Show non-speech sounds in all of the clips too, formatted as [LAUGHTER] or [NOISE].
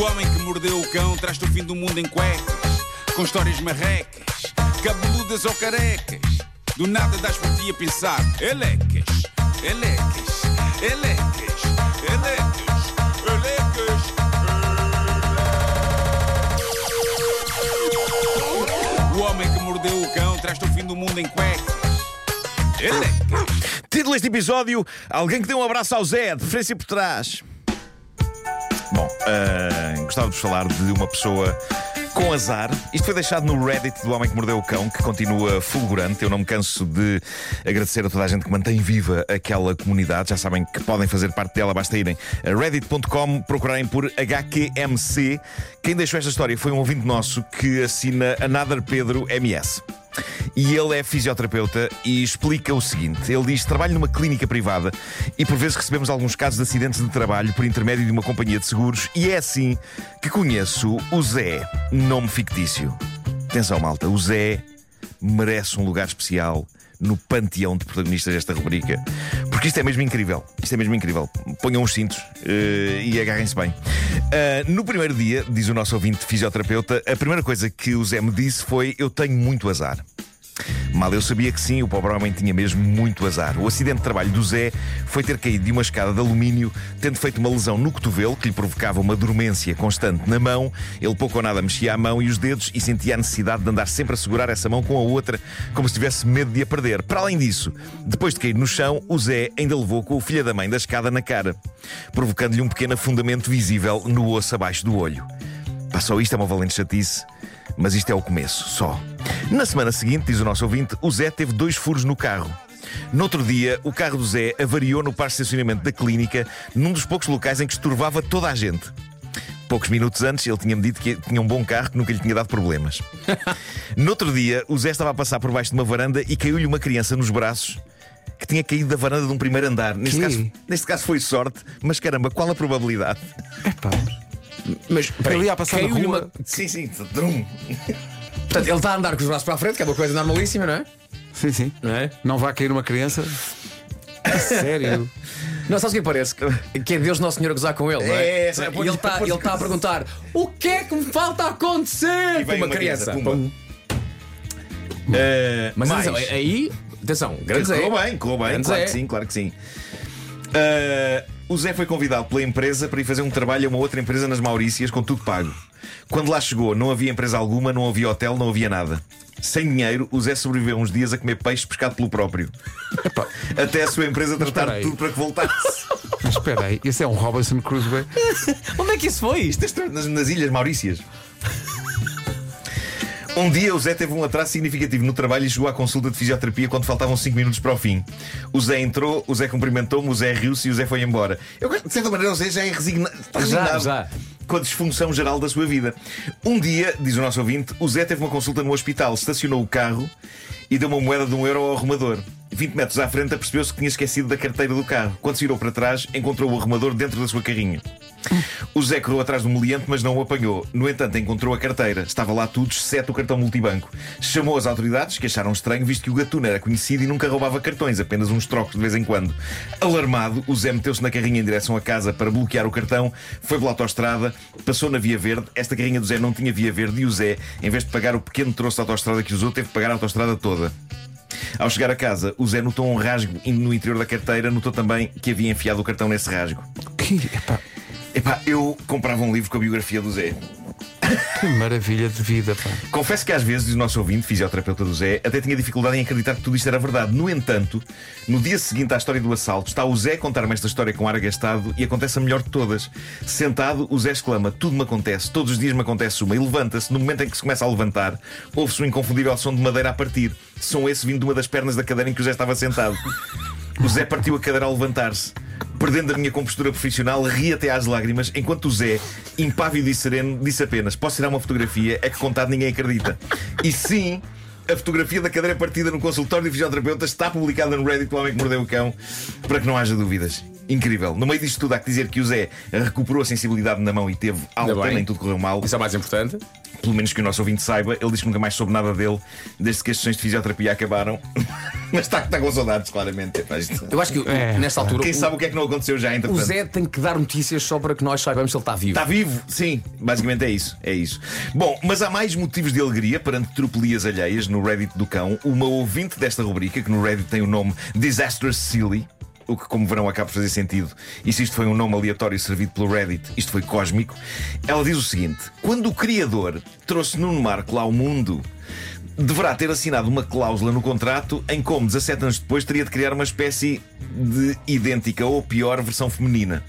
O homem que mordeu o cão traz-te o fim do mundo em cuecas, com histórias marrecas, cabeludas ou carecas. Do nada das por ti a pensar, elecas, elecas, elecas, elecas, elecas. O homem que mordeu o cão traz-te o fim do mundo em cuecas. Elecas. Título deste episódio: Alguém que deu um abraço ao Zé, de por trás. Bom, ah, gostava de vos falar de uma pessoa com azar. Isto foi deixado no Reddit do Homem que Mordeu o Cão, que continua fulgurante. Eu não me canso de agradecer a toda a gente que mantém viva aquela comunidade. Já sabem que podem fazer parte dela, basta irem a reddit.com, procurarem por HQMC. Quem deixou esta história foi um ouvinte nosso que assina Another Pedro MS. E ele é fisioterapeuta e explica o seguinte: ele diz: trabalho numa clínica privada e por vezes recebemos alguns casos de acidentes de trabalho por intermédio de uma companhia de seguros, e é assim que conheço o Zé, nome fictício. Atenção, malta, o Zé merece um lugar especial no panteão de protagonistas desta rubrica. Porque isto é mesmo incrível. Isto é mesmo incrível. Ponham os cintos eh, e agarrem-se bem. Ah, no primeiro dia, diz o nosso ouvinte fisioterapeuta, a primeira coisa que o Zé me disse foi: Eu tenho muito azar. Mal eu sabia que sim, o pobre homem tinha mesmo muito azar. O acidente de trabalho do Zé foi ter caído de uma escada de alumínio, tendo feito uma lesão no cotovelo que lhe provocava uma dormência constante na mão. Ele pouco ou nada mexia a mão e os dedos e sentia a necessidade de andar sempre a segurar essa mão com a outra, como se tivesse medo de a perder. Para além disso, depois de cair no chão, o Zé ainda levou com o filho da mãe da escada na cara, provocando-lhe um pequeno afundamento visível no osso abaixo do olho. Passou isto, é uma valente chatice, mas isto é o começo, só. Na semana seguinte, diz o nosso ouvinte, o Zé teve dois furos no carro. No outro dia, o carro do Zé avariou no parque de estacionamento da clínica, num dos poucos locais em que estorvava toda a gente. Poucos minutos antes, ele tinha-me dito que tinha um bom carro que nunca lhe tinha dado problemas. [LAUGHS] no outro dia, o Zé estava a passar por baixo de uma varanda e caiu-lhe uma criança nos braços que tinha caído da varanda de um primeiro andar. Neste caso, neste caso foi sorte, mas caramba, qual a probabilidade? Epá, Mas ele ia a passar na caiu-lhe rua. uma- Sim, sim, trum. Portanto, ele está a andar com os braços para a frente, que é uma coisa normalíssima, não é? Sim, sim. Não é? Não vai cair uma criança? [LAUGHS] Sério? Não, sabes o que parece? Que é Deus Nosso Senhor a gozar com ele, não É, é? essa- e ele está ele tá a perguntar: o que é que me falta acontecer? E vem Com uma uma criança. pumba. Eh, Mas mais. atenção, aí, atenção, grande Zé. Correu bem, correu bem, Grande claro Zé. que sim, claro que sim. Ah, o Zé foi convidado pela empresa para ir fazer um trabalho a uma outra empresa nas Maurícias com tudo pago. Quando lá chegou, não havia empresa alguma, não havia hotel, não havia nada. Sem dinheiro, o Zé sobreviveu uns dias a comer peixe pescado pelo próprio. Até a sua empresa tratar de tudo para que voltasse. [LAUGHS] Mas espera aí, esse é um Robinson Crusoe. [LAUGHS] Onde é que isso foi? Isto é nas, nas Ilhas Maurícias. Um dia o Zé teve um atraso significativo no trabalho e chegou à consulta de fisioterapia quando faltavam 5 minutos para o fim. O Zé entrou, o Zé cumprimentou-me, o Zé riu-se e o Zé foi embora. Eu, de certa maneira, o Zé já é resigna... está resignado já. com a disfunção geral da sua vida. Um dia, diz o nosso ouvinte, o Zé teve uma consulta no hospital, estacionou o carro e deu uma moeda de um euro ao arrumador. 20 metros à frente, apercebeu-se que tinha esquecido da carteira do carro. Quando se virou para trás, encontrou o arrumador dentro da sua carrinha. O Zé correu atrás do meliante, mas não o apanhou. No entanto, encontrou a carteira. Estava lá tudo, exceto o cartão multibanco. Chamou as autoridades, que acharam estranho, visto que o gatuno era conhecido e nunca roubava cartões, apenas uns trocos de vez em quando. Alarmado, o Zé meteu-se na carrinha em direção à casa para bloquear o cartão, foi pela autoestrada, passou na via verde. Esta carrinha do Zé não tinha via verde e o Zé, em vez de pagar o pequeno troço da autoestrada que usou, teve de pagar a autoestrada toda. Ao chegar a casa, o Zé notou um rasgo no interior da carteira, notou também que havia enfiado o cartão nesse rasgo. Que, epá, Epá, eu comprava um livro com a biografia do Zé. que maravilha de vida, pá. Confesso que às vezes, o nosso ouvinte, fisioterapeuta do Zé, até tinha dificuldade em acreditar que tudo isto era verdade. No entanto, no dia seguinte à história do assalto, está o Zé a contar-me esta história com ar agastado e acontece a melhor de todas. Sentado, o Zé exclama: Tudo me acontece, todos os dias me acontece uma. E levanta-se. No momento em que se começa a levantar, ouve-se um inconfundível som de madeira a partir. Som esse vindo de uma das pernas da cadeira em que o Zé estava sentado. O Zé partiu a cadeira ao levantar-se. Perdendo a minha compostura profissional, ri até às lágrimas, enquanto o Zé, impávido e sereno, disse apenas: Posso tirar uma fotografia? É que contado ninguém acredita. E sim, a fotografia da cadeira partida no consultório de fisioterapeuta está publicada no Reddit do Homem que Mordeu o Cão, para que não haja dúvidas. Incrível. No meio disto tudo, há que dizer que o Zé recuperou a sensibilidade na mão e teve alta, nem tudo correu mal. Isso é o mais importante. Pelo menos que o nosso ouvinte saiba. Ele diz que nunca mais soube nada dele desde que as sessões de fisioterapia acabaram. [LAUGHS] Mas está, está com saudades, claramente. Eu acho que É. nesta altura Quem o, sabe o que é que não aconteceu já, o entretanto. Zé tem que dar notícias só para que nós saibamos se ele está vivo. Está vivo? Sim, basicamente é isso, é isso. Bom, mas há mais motivos de alegria perante tropelias alheias no Reddit do cão. Uma ouvinte desta rubrica, que no Reddit tem o nome Disastrous Silly. O que, como verão, acaba por fazer sentido. E se isto foi um nome aleatório servido pelo Reddit, isto foi cósmico. Ela diz o seguinte: Quando o Criador trouxe Nuno Marco lá ao mundo, deverá ter assinado uma cláusula no contrato em como, 17 anos depois, teria de criar uma espécie de idêntica ou pior versão feminina.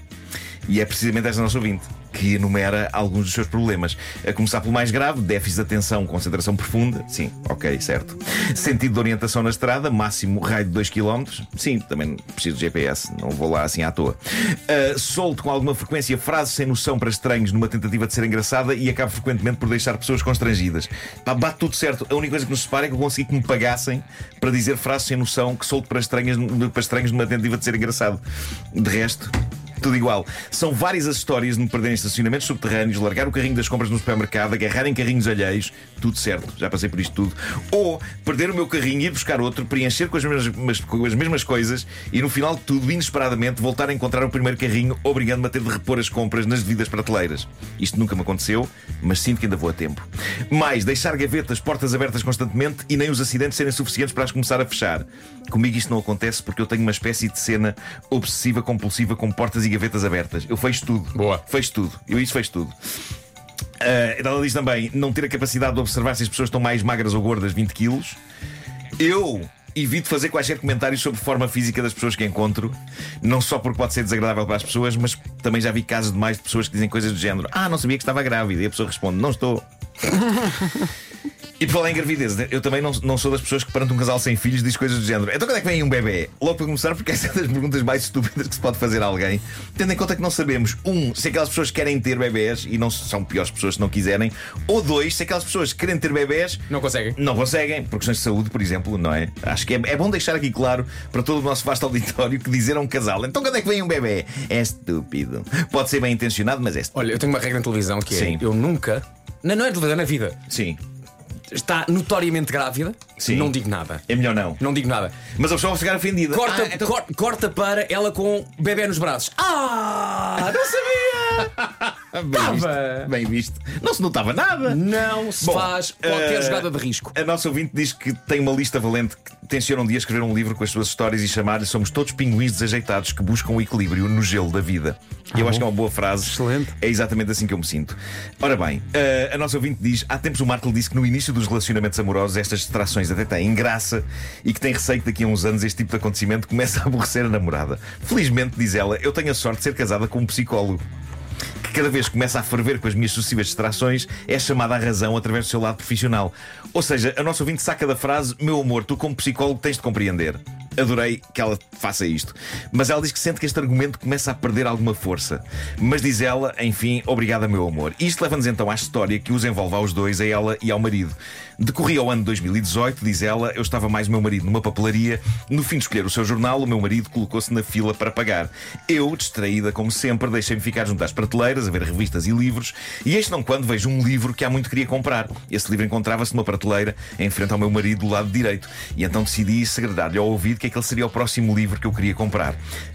E é precisamente esta nossa ouvinte que enumera alguns dos seus problemas. A começar pelo mais grave: déficit de atenção, concentração profunda. Sim, ok, certo. Sentido de orientação na estrada, máximo raio de 2 km. Sim, também preciso de GPS, não vou lá assim à toa. Ah, solto com alguma frequência frases sem noção para estranhos numa tentativa de ser engraçada e acabo frequentemente por deixar pessoas constrangidas. Pá, bate tudo certo. A única coisa que nos separa é que eu consegui que me pagassem para dizer frases sem noção que solto para para estranhos numa tentativa de ser engraçado. De resto. Tudo igual. São várias as histórias de me perder em estacionamentos subterrâneos, largar o carrinho das compras no supermercado, agarrar em carrinhos alheios, tudo certo, já passei por isto tudo. Ou perder o meu carrinho, ir buscar outro, preencher com as mesmas, mas- com as mesmas coisas e no final de tudo, inesperadamente, voltar a encontrar o primeiro carrinho, obrigando-me a ter de repor as compras nas devidas prateleiras. Isto nunca me aconteceu, mas sinto que ainda vou a tempo. Mais, deixar gavetas, portas abertas constantemente e nem os acidentes serem suficientes para as começar a fechar. Comigo isto não acontece porque eu tenho uma espécie de cena obsessiva compulsiva com portas e gavetas abertas. Eu fecho tudo. Boa. Fecho tudo. Eu isso fecho tudo. Ah, ela diz também não ter a capacidade de observar se as pessoas estão mais magras ou gordas 20 quilos. Eu evito fazer quaisquer comentários sobre forma física das pessoas que encontro, não só porque pode ser desagradável para as pessoas, mas também já vi casos demais de pessoas que dizem coisas do género: Ah, não sabia que estava grávida. E a pessoa responde: Não estou. E por falar em gravidez, eu também não, não sou das pessoas que perante um casal sem filhos diz coisas do género. Então quando é que vem um bebê? Logo para começar, porque essa é das perguntas mais estúpidas que se pode fazer a alguém, tendo em conta que não sabemos, um, se aquelas pessoas querem ter bebés e não são piores pessoas se não quiserem, ou dois, se aquelas pessoas que querem ter bebés Não conseguem. não conseguem, por questões de saúde, por exemplo, não é? Acho que é, é bom deixar aqui claro para todo o nosso vasto auditório que dizer a um casal, então quando é que vem um bebê? É estúpido. Pode ser bem intencionado, mas é estúpido. Olha, eu tenho uma regra na televisão que é: Sim. eu nunca. Não, não é televisão, é na vida. Sim, Está notoriamente grávida, Sim. não digo nada. é melhor não. Não digo nada. Mas a pessoa vai ficar ofendida. Corta, Ah, então- cor- corta para ela com bebê nos braços. Ah! Não sabia! [LAUGHS] Bem visto. Bem visto. Não se notava nada. Não se Bom, faz qualquer eh, jogada de risco. A nossa ouvinte diz que tem uma lista valente que tenciona um dia escrever um livro com as suas histórias e chamar-lhe Somos todos pinguins desajeitados que buscam o equilíbrio no gelo da vida. E eu acho que é uma boa frase. Excelente. É exatamente assim que eu me sinto. Ora bem, eh, a nossa ouvinte diz: há tempos o Marco disse que no início dos relacionamentos amorosos estas distrações até têm graça e que tem receio que daqui a uns anos este tipo de acontecimento comece a aborrecer a namorada. Felizmente, diz ela, eu tenho a sorte de ser casada com um psicólogo cada vez começa a ferver com as minhas sucessivas distrações, é chamada à razão através do seu lado profissional. Ou seja, a nossa ouvinte saca da frase: Meu amor, tu como psicólogo tens de compreender. Adorei que ela faça isto. Mas ela diz que sente que este argumento começa a perder alguma força. Mas diz ela, enfim, obrigada, meu amor. Isto leva-nos então à história que os envolve aos dois, a ela e ao marido. Decorria o ano 2018, diz ela, eu estava mais o meu marido numa papelaria. No fim de escolher o seu jornal, o meu marido colocou-se na fila para pagar. Eu, distraída como sempre, deixei-me ficar junto às prateleiras, a ver revistas e livros, e eis não quando vejo um livro que há muito queria comprar. Esse livro encontrava-se numa prateleira, em frente ao meu marido, do lado direito. E então decidi segredar-lhe ao ouvido que aquele seria o próximo livro que eu queria comprar.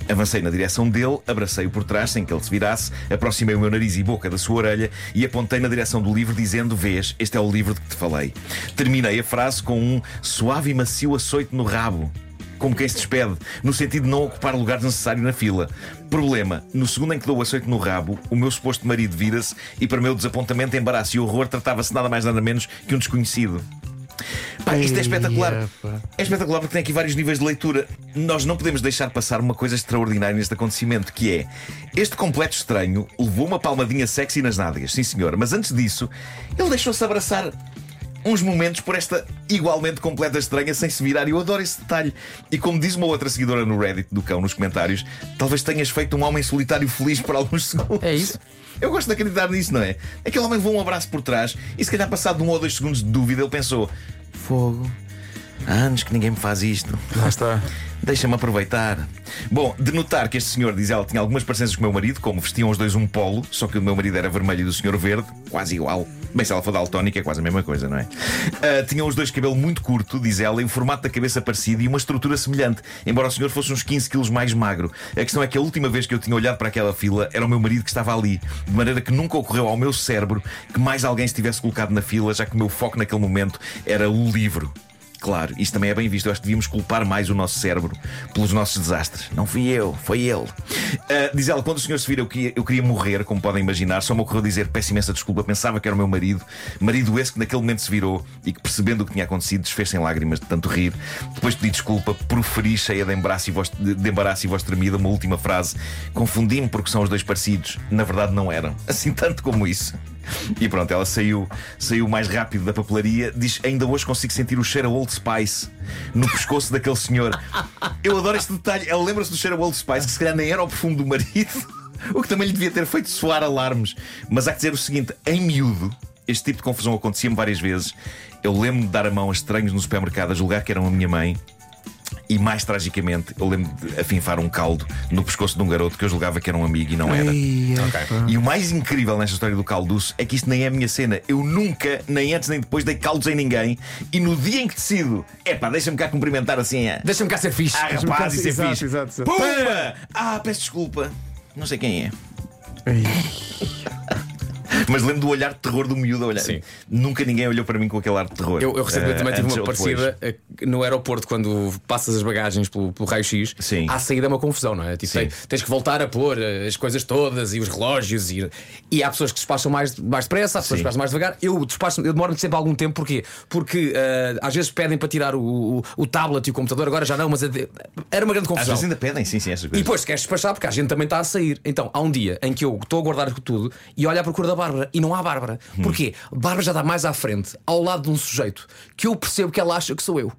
Avancei na direção dele, abracei-o por trás, sem que ele se virasse, aproximei o meu nariz e boca da sua orelha e apontei na direção do livro, dizendo: Vês, este é o livro de que te falei. Terminei a frase com um suave e macio açoite no rabo. Como quem se despede, no sentido de não ocupar lugar necessário na fila. Problema: no segundo em que dou o açoite no rabo, o meu suposto marido vira-se e, para meu desapontamento, embaraço e horror, tratava-se nada mais nada menos que um desconhecido. Pá, isto é espetacular. É espetacular porque tem aqui vários níveis de leitura. Nós não podemos deixar passar uma coisa extraordinária neste acontecimento, que é este completo estranho levou uma palmadinha sexy nas nádegas, sim senhor, mas antes disso, ele deixou-se abraçar uns momentos por esta igualmente completa estranha sem se virar. E eu adoro esse detalhe. E como diz uma outra seguidora no Reddit do cão nos comentários, talvez tenhas feito um homem solitário feliz por alguns [LAUGHS] segundos. É isso? Eu gosto de acreditar nisso, não é? Aquele homem levou um abraço por trás e se calhar passado um ou dois segundos de dúvida ele pensou: Fogo, há anos que ninguém me faz isto. Lá está. [LAUGHS] Deixa-me aproveitar. Bom, de notar que este senhor, diz ela, tinha algumas parecenças com o meu marido, como vestiam os dois um polo, só que o meu marido era vermelho e do senhor verde, quase igual. Bem, se ela for daltónica, é quase a mesma coisa, não é? Ah, tinham os dois cabelo muito curto, diz ela, e o formato da cabeça parecido e uma estrutura semelhante, embora o senhor fosse uns 15 quilos mais magro. A questão é que a última vez que eu tinha olhado para aquela fila era o meu marido que estava ali, de maneira que nunca ocorreu ao meu cérebro que mais alguém se tivesse colocado na fila, já que o meu foco naquele momento era o livro. Claro, isso também é bem visto. Eu acho que devíamos culpar mais o nosso cérebro pelos nossos desastres. Não fui eu, foi ele. Ah, diz ela, quando o senhor se vira, eu queria, eu queria morrer, como podem imaginar. Só me ocorreu dizer, peço imensa desculpa, pensava que era o meu marido. Marido esse que naquele momento se virou e que, percebendo o que tinha acontecido, desfez em lágrimas de tanto rir. Depois pedi desculpa, proferi cheia de embaraço e voz, de embaraço e voz tremida uma última frase. Confundi-me porque são os dois parecidos. Na verdade, não eram. Assim tanto como isso. E pronto, ela saiu, saiu mais rápido da papelaria. Diz: Ainda hoje consigo sentir o cheiro a Old Spice no pescoço daquele senhor. Eu adoro este detalhe. Ela lembra-se do cheiro a Old Spice, que se calhar nem era o perfume do marido, [LAUGHS] o que também lhe devia ter feito soar alarmes. Mas há que dizer o seguinte: em miúdo, este tipo de confusão acontecia-me várias vezes. Eu lembro-me de dar a mão a estranhos no supermercado, a julgar que eram a minha mãe. E mais tragicamente, eu lembro de afinfar um caldo no pescoço de um garoto que eu julgava que era um amigo e não era. Ei, é. E o mais incrível nesta história do calduço é que isto nem é a minha cena. Eu nunca, nem antes nem depois, dei caldos em ninguém. E no dia em que decido, epá, deixa-me cá cumprimentar assim a. Deixa-me cá ser fixe. Ah, rapaz, ser- isso é exato, fixe. exato, exato. Pumba! Ah, peço desculpa. Não sei quem é. Ei. [LAUGHS] Mas lembro do olhar de terror do miúdo a olhar. Sim. Nunca ninguém olhou para mim com aquele ar de terror. Eu, eu recentemente Eh, também tive antes uma parecida eh, no aeroporto, quando passas as bagagens pelo, pelo raio-x, Sim. à saída é uma confusão, não é? Tipo, tem- tens que voltar a pôr eh, as coisas todas e os relógios e, e há pessoas que despacham mais, mais depressa, há pessoas Sim. que despacham mais devagar. Eu despacho, eu demoro sempre algum tempo, porquê? Porque eh, às vezes pedem para tirar o, o, o tablet e o computador, agora já não, mas eh, era uma grande Às confusão. vezes ainda pedem, sim, sim, essas E coisas. depois queres despachar porque a gente também está a sair. Então há um dia em que eu estou a guardar tudo e olho à procura da Bárbara e não há Bárbara. Hum. Porquê? Bárbara já está mais à frente, ao lado de um sujeito que eu percebo que ela acha que sou eu,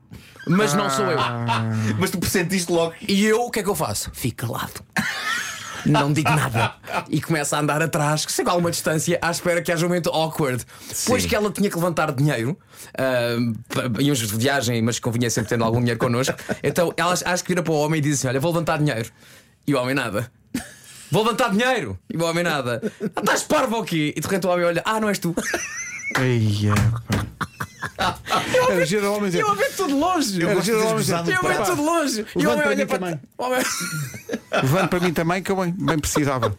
mas não sou eu. Mas tu pressentiste logo. E eu o que é que eu faço? Fico calado. Não digo nada e começo a andar atrás, que chego a alguma distância, à espera que haja um momento awkward. Depois que ela tinha que levantar dinheiro, uh, íamos de viagem, mas convinha sempre tendo algum dinheiro connosco. Então ela acho que vira para o homem e diz assim: Olha, vou levantar dinheiro. E o homem nada. Vou levantar dinheiro! E o homem nada. Ah, estás parvo aqui! E de repente o homem olha: Ah, não és tu! Ei, é, pá. Era giro homem. E eu a ver tudo longe! Eu Era gosto giro de homem teres dizer. gozado eu ver prato. tudo longe! E o Levante homem para olha mim para. também. o homem- Levando para mim também, que eu bem, bem precisava.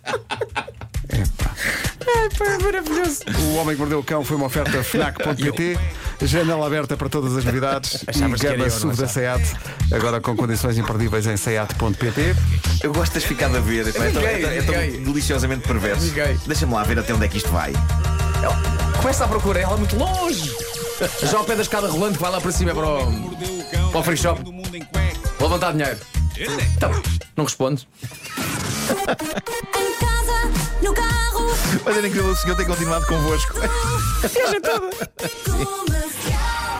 Ai, [LAUGHS] pá, é maravilhoso! O Homem que Mordeu o Cão foi uma oferta FNAC.pt, janela aberta para todas as novidades [LAUGHS] Achavas e que era gama eu, não SUV da SEAT, agora com condições imperdíveis em SEAT.pt. Eu gosto de ficado a ver. É tão, é tão- é tão deliciosamente perverso. Deixa-me lá ver até onde é que isto vai. Começa a procurar ela muito longe. Já ao pé da escada rolante que vai lá para cima para o. Mordeu o cão, Para o free shop. todo mundo em cueca. Vou levantar dinheiro. É Então, não responde. Em casa, no carro, Mas era incrível o senhor ter continuado convosco. Comercial.